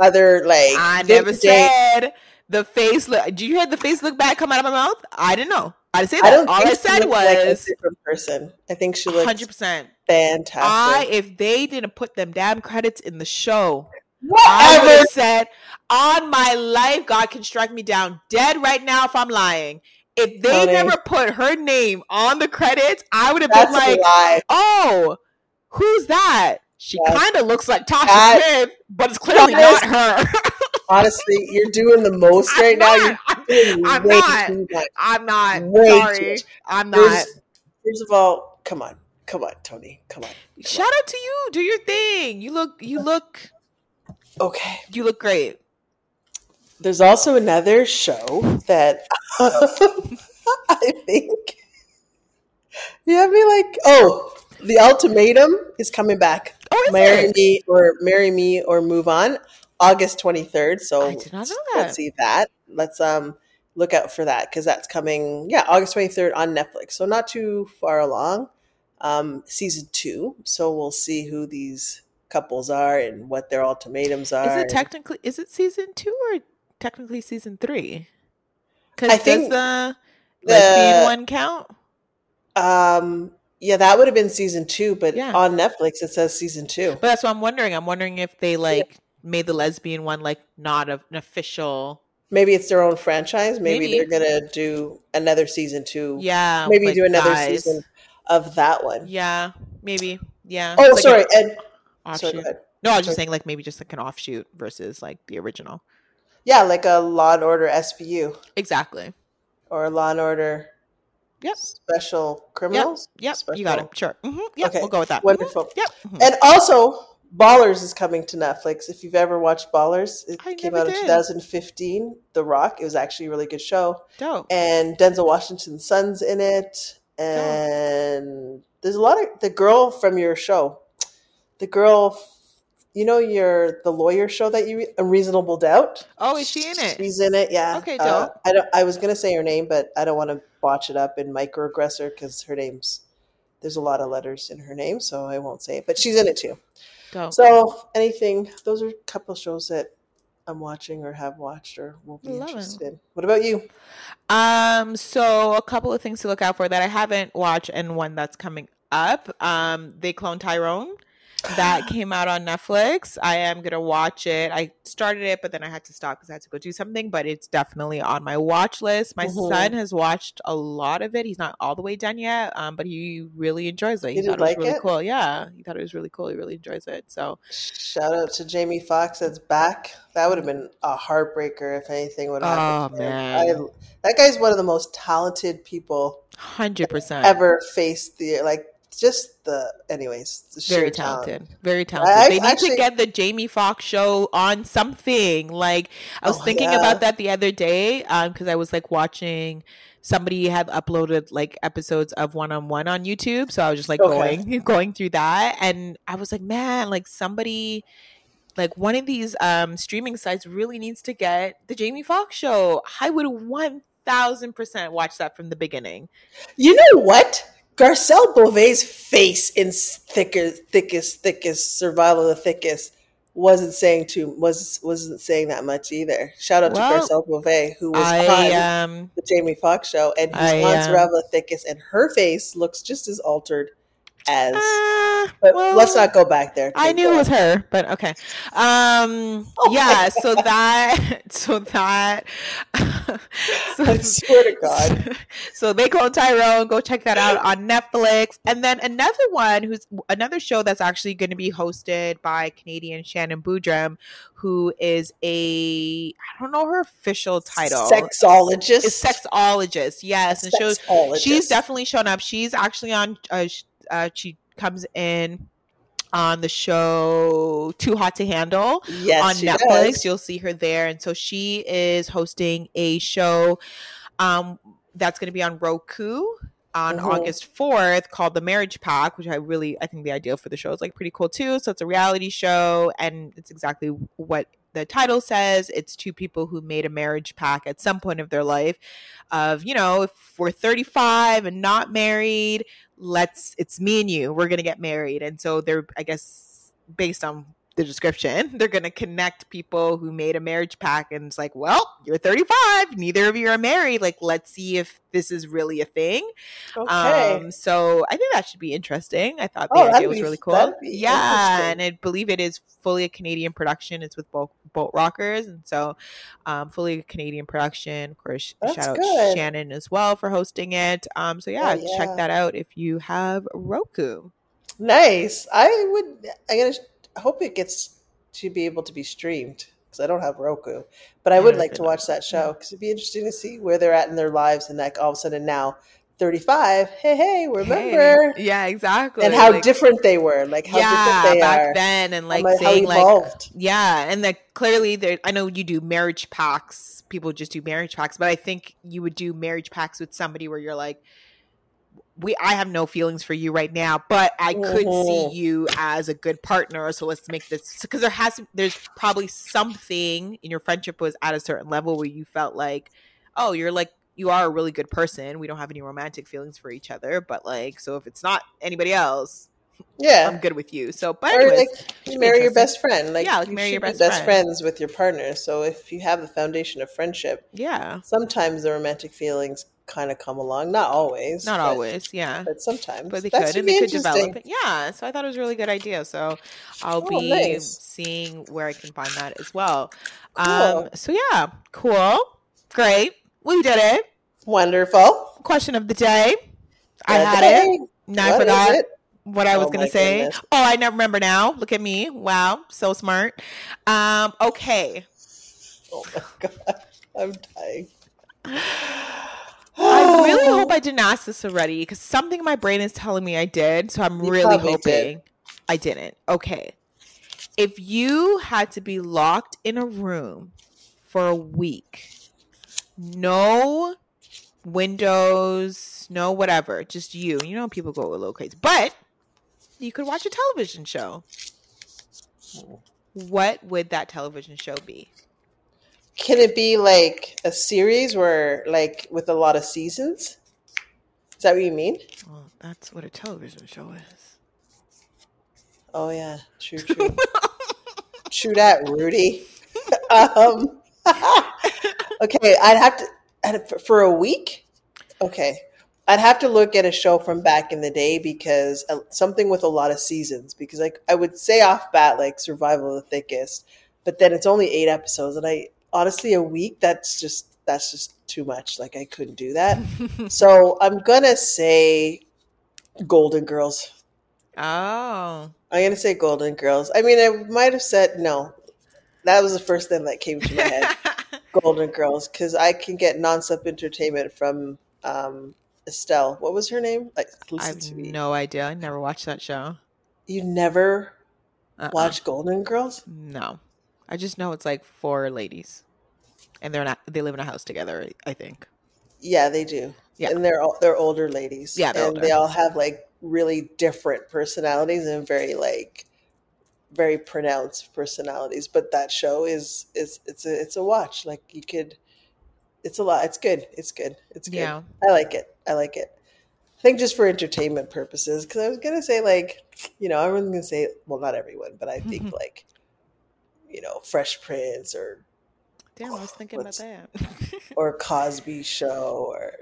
other like I never said the face look. Did you hear the face look bad come out of my mouth? I didn't know. I didn't say I that. don't All I said looks like a was different person. I think she looks hundred percent. fantastic. I if they didn't put them damn credits in the show, I would Whatever. have said, on my life, God can strike me down dead right now if I'm lying. If they Tony. never put her name on the credits, I would have That's been like, oh, who's that? She Yes. kind of looks like Tasha That- Smith, but it's clearly not her. Honestly, you're doing the most I'm right now. not. You're I'm not. too much. I'm not. Way Sorry. I'm not. First of all, come on, come on, Tony, come on. Shout out to you. Do your thing. You look you look Okay. you look great. There's also another show that I think you have me like, oh, the ultimatum is coming back. Oh, marry it? me or marry me or move on, August 23rd. So I did not know let's see that. Let's um look out for that because that's coming. Yeah, August 23rd on Netflix. So not too far along. Um, season two. So we'll see who these couples are and what their ultimatums are. Is it technically is it season two or technically season three? Because does think the the- lesbian one count? Um, yeah, that would have been season two, but Yeah. on Netflix it says season two. But that's what I'm wondering. I'm wondering if they like made the lesbian one like not a, an official. Maybe it's their own franchise. Maybe, Maybe. they're gonna do another season two. Yeah, maybe like do another guys. season of that one. Yeah, maybe. Yeah. Oh, like sorry, an and sorry, offshoot. go ahead. no, I was Sorry. just saying like maybe just like an offshoot versus like the original. Yeah, like a Law and Order SVU Exactly. or Law and Order Yep. Special Criminals. Yep. You got it. Sure. hmm Yep. Okay, We'll go with that. Wonderful. Yep. mhm. And also, Ballers is coming to Netflix. If you've ever watched Ballers, it I came out in 2015. The Rock. It was actually a really good show. Dope. and Denzel Washington's son's in it, and there's a lot of the girl from your show, the girl, you know, your the lawyer show that you a Reasonable Doubt. Oh, is she in it? She's in it. Yeah. Okay, Uh, dope. I don't. I was gonna say her name, but I don't want to botch it up and microaggressor because her name's there's a lot of letters in her name, so I won't say it. But she's in it too. Dope. So anything, those are a couple shows that I'm watching or have watched or will be Love interested in. What about you? Um, so a couple of things to look out for that I haven't watched and one that's coming up. Um, they Cloned Tyrone. That came out on Netflix. I am gonna watch it. I started it, but then I had to stop because I had to go do something. But it's definitely on my watch list. My Mhm. son has watched a lot of it. He's not all the way done yet, um, but he really enjoys it. He, did thought it was like really it? cool. Yeah, he thought it was really cool. He really enjoys it. So, Shout out to Jamie Foxx that's back. That would have been a heartbreaker if anything would have oh happened. there. man, I, that guy's one of the most talented people hundred percent. ever faced the like just the anyways. Very talent. talented very talented I- they need actually- to get the jamie foxx show on something like i was Oh, thinking yeah. about that the other day um because i was like watching somebody had uploaded like episodes of one-on-one on youtube so i was just like Okay. going going through that and i was like man like somebody like one of these um streaming sites really needs to get the jamie foxx show i would 1000% watch that from the beginning You know what? Garcelle Beauvais' face in thickest, thickest, thickest, survival of the thickest wasn't saying too was wasn't saying that much either. Shout out Well, to Garcelle Beauvais who was i on um the Jamie Foxx show, and he's I, on um, Survival of the Thickest, and her face looks just as altered as. uh, but well, let's not go back there. I knew it was her, but okay. Um Oh yeah, so that so that so, I swear to God. So they call Tyrone, go check that out on Netflix. And then another one who's another show that's actually going to be hosted by Canadian Shannon Boodram, who is a I don't know her official title. Sexologist. is sexologist, yes. And shows she's definitely shown up. She's actually on. Uh, uh, she comes in on the show Too Hot to Handle yes, on Netflix. does. You'll see her there, and so she is hosting a show um, that's going to be on Roku. On Mhm. August 4th called The Marriage Pact, which I really I think the idea for the show is like pretty cool too. So it's a reality show and it's exactly what the title says. It's two people who made a marriage pact at some point of their life of, you know, if we're 35 and not married, let's it's me and you. We're going to get married. And so they're I guess based on the description, they're going to connect people who made a marriage pact and it's like, well, you're 35, neither of you are married. Like, let's see if this is really a thing. Okay. Um, so I think that should be interesting. I thought the Oh, idea was be- really cool. Yeah, and I believe it is fully a Canadian production. It's with Boat, Boat Rockers, and so um, fully a Canadian production. Of course, That's shout out good. Shannon as well for hosting it. Um, so yeah, Oh, yeah. check that out if you have Roku. Nice. I would. I gotta. I hope it gets to be able to be streamed because I don't have Roku, but I would like to watch that show because it'd be interesting to see where they're at in their lives and like all of a sudden now, thirty-five. Hey, hey, remember? Hey, yeah, exactly. And how Like, different they were, like how yeah, different they back are, then, and like how, mu- how saying like. Yeah, and like clearly there I know you do marriage pacts. People just do marriage pacts, but I think you would do marriage pacts with somebody where you're like we I have no feelings for you right now, but I could see Mhm. you as a good partner, so let's make this because there has there's probably something in your friendship was at a certain level where you felt like, oh, you're like you are a really good person. We don't have any romantic feelings for each other, but like so if it's not anybody else, yeah. I'm good with you. So but or anyways, like marry your best friend. Like Yeah, like you marry your should be best best friend. friends with your partner. So if you have the foundation of friendship, yeah. sometimes the romantic feelings kind of come along. Not always. Not but- always, yeah. but sometimes. But they could, and they could develop it. Yeah, so I thought it was a really good idea. So I'll Oh, be nice. seeing where I can find that as well. Cool. Um, so yeah, cool, great, we did it. Wonderful. Question of the day. I had day. it. Now I forgot it? What I was Oh gonna say. goodness. Oh, I never remember now. Look at me. Wow, so smart. Um, okay. Oh my god, I'm dying. I really hope I didn't ask this already because something in my brain is telling me I did. So I'm You really hoping did. I didn't. Okay. If you had to be locked in a room for a week, no windows, no whatever, just you. You know, people go a little crazy, but you could watch a television show. What would that television show be? Can it be like a series where, like, with a lot of seasons? Is that what you mean? Well, that's what a television show is. Oh yeah, true, true, true that, Rudy. um, okay, I'd have to for- for a week. Okay, I'd have to look at a show from back in the day because uh, something with a lot of seasons. Because like I would say off bat, like Survival of the Thickest, but then it's only eight episodes, and I honestly a week that's just that's just too much. Like I couldn't do that. so I'm gonna say Golden Girls. Oh. I'm gonna say Golden Girls. I mean, I might have said no. That was the first thing that came to my head. Golden Girls, because I can get nonstop entertainment from um, Estelle. What was her name? Like, I have to me. no idea. I never watched that show. You never Uh-uh. watched Golden Girls? No, I just know it's like four ladies, and they're not. They live in a house together. I think. Yeah, they do. Yeah. and they're all, they're older ladies. Yeah, they're and older. they all have like really different personalities and very like very pronounced personalities. But that show is is it's a it's a watch. Like you could, it's a lot. It's good. It's good. It's good. Yeah. I like it. I like it. I think just for entertainment purposes, because I was gonna say like, you know, everyone's gonna say, well, not everyone, but I think like, you know, Fresh Prince or Damn, I was thinking about that. or Cosby Show or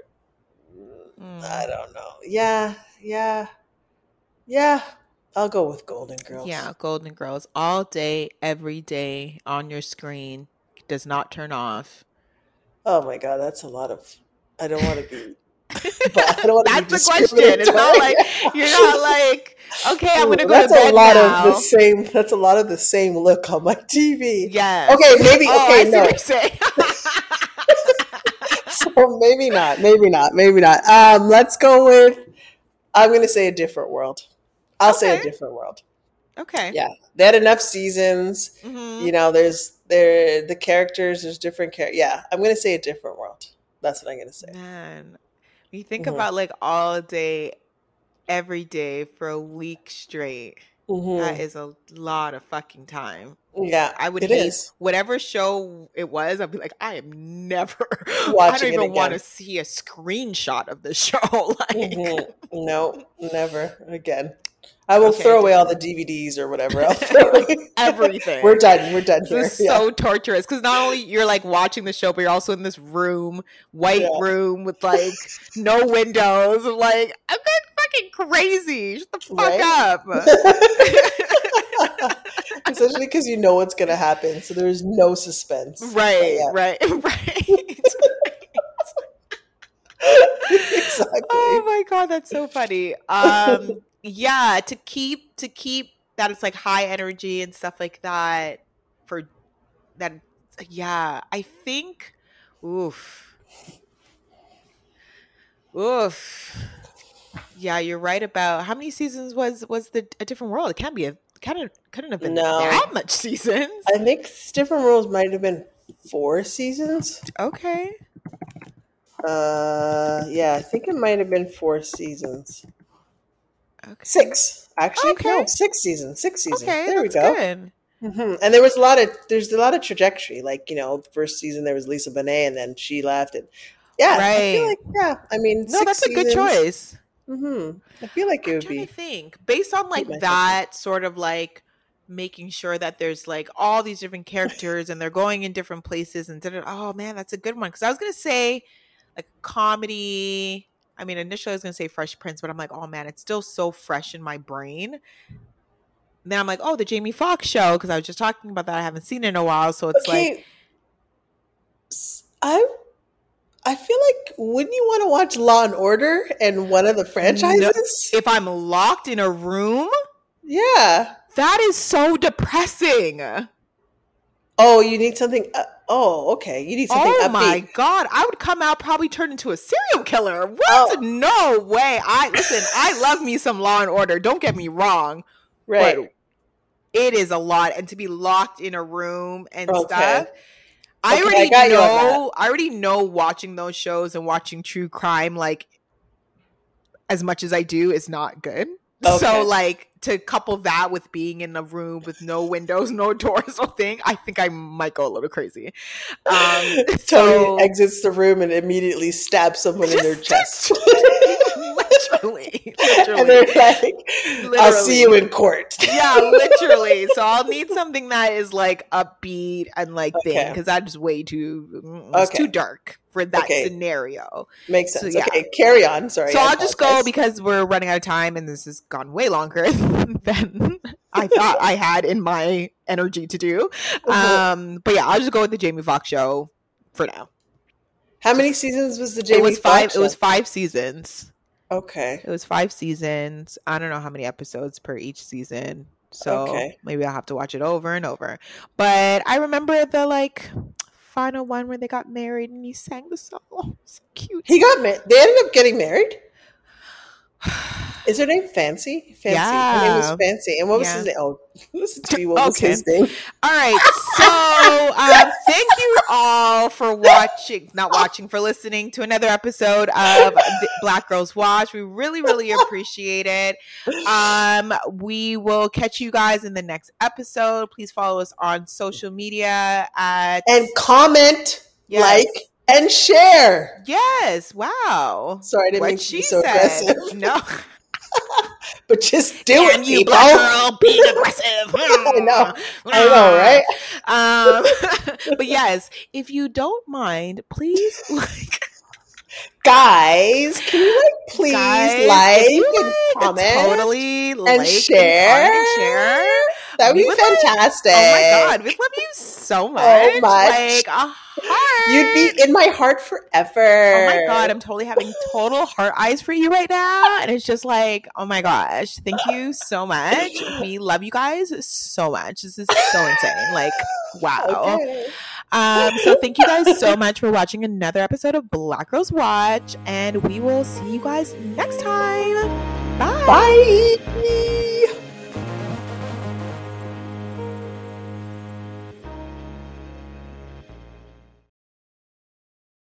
Mm. I don't know. Yeah, yeah, yeah. I'll go with Golden Girls. yeah, Golden Girls all day, every day on your screen. Does not turn off. Oh my God, that's a lot of. I don't want to be. But I don't want to That's the question. It's not like you're not like, okay, I'm gonna go that's to bed a lot now. of the same. That's a lot of the same look on my TV. yeah. Okay, maybe. Oh, Okay, no. what you're saying. So maybe not. Maybe not. Maybe not. Um, let's go with. I'm going to say a different world. I'll say a different world. okay. Yeah, they had enough seasons. Mhm. You know, there's there the characters. There's different characters. Yeah, I'm going to say a different world. That's what I'm going to say. Man, You think Mhm. about like all day, every day for a week straight. Mhm. That is a lot of fucking time. Yeah, I would it hate is. whatever show it was. I'd be like, I am never. I don't even want to see a screenshot of the show. like, Mhm. No, never again. I will Okay. throw away all the DVDs or whatever. I'll throw everything. We're done. We're done here. This is Yeah. so torturous because not only you're like watching the show, but you're also in this room, white Yeah. room with like no windows. I'm like, I'm going fucking crazy. Shut the fuck Right? up. Especially because you know what's going to happen, so there's no suspense. Right, right, right. exactly. oh my god, that's so funny. Um, yeah, to keep to keep that it's like high energy and stuff like that for that. Yeah, I think. Oof. Oof. Yeah, you're right about how many seasons was was the a different world? It can't be a kind of couldn't have been No. that much seasons. I think Different World might have been four seasons. Okay. Uh, yeah, I think it might have been four seasons. Okay. Six, actually. Okay. No, six seasons. Six seasons. Okay, there we go. good. hmm And there was a lot of there's a lot of trajectory. Like you know, the first season there was Lisa Bonet, and then she left, and yeah, I feel like yeah. I mean, No, that's a good choice. hmm I feel like it would be. think based on like that sort of like making sure that there's like all these different characters and they're going in different places and da-da- oh man that's a good one because i was gonna say like comedy i mean initially i was gonna say fresh prince but i'm like oh man it's still so fresh in my brain And then i'm like oh the jamie Foxx show because i was just talking about that i haven't seen it in a while so it's like I s- I I feel like wouldn't you want to watch Law and Order and one of the franchises? if i'm locked in a room yeah. that is so depressing Oh, you need something. Uh, oh, okay. You need something Oh upbeat. my god, I would come out probably turn into a serial killer. What? Oh. No way. I listen, I love me some law and order. Don't get me wrong. Right. But it is a lot and to be locked in a room and Okay. stuff. I Okay, I already got you on that. know I already know watching those shows and watching true crime like as much as I do is not good. Okay. So like to couple that with being in a room with no windows, no doors, or thing, I think I might go a little crazy. Um, Tony so exits the room and immediately stabs someone in their chest. literally, and literally, they're like, I'll see you in court. yeah, literally. So I'll need something that is like upbeat and like thing because that's way too mm, it's Okay. too dark for that Okay. scenario. Makes So, sense. yeah. Okay, carry on. Sorry. so I I'll just go because we're running out of time and this has gone way longer than I thought I had in my energy to do. Mhm. Um, but yeah, I'll just go with the Jamie Foxx show for now. How many seasons was the Jamie it was five. Foxx It was five seasons. Okay. It was five seasons. I don't know how many episodes per each season. So Okay. maybe I'll have to watch it over and over. But I remember the like final one where they got married and he sang the song. Oh, so cute. He got married. They ended up getting married. Is her name Fancy? Fancy. Her name was Fancy. And what was Yeah. his name? Oh, listen to me. What was his name? All right. So um, thank you all for watching, not watching, for listening to another episode of Black Girls Watch. We really, really appreciate it. Um, we will catch you guys in the next episode. Please follow us on social media at And comment, Yes. like, and share. Yes. Wow. Sorry, I didn't What mean to she be so said. aggressive. No. But just do Damn it, you, people. black girl, being aggressive. I know. I know, right? Um, but yes, if you don't mind, please like, Guys, can you like please guys, like you and like, comment totally and like share? and share. That would We be would fantastic. Oh my god, we love you so much. much. Like a heart. You'd be in my heart forever. Oh my god, I'm totally having total heart eyes for you right now. And it's just like, oh my gosh, thank you so much. We love you guys so much. This is so insane. Like, wow. Okay. Um, so thank you guys so much for watching another episode of Black Girls Watch, and we will see you guys next time. Bye. Bye.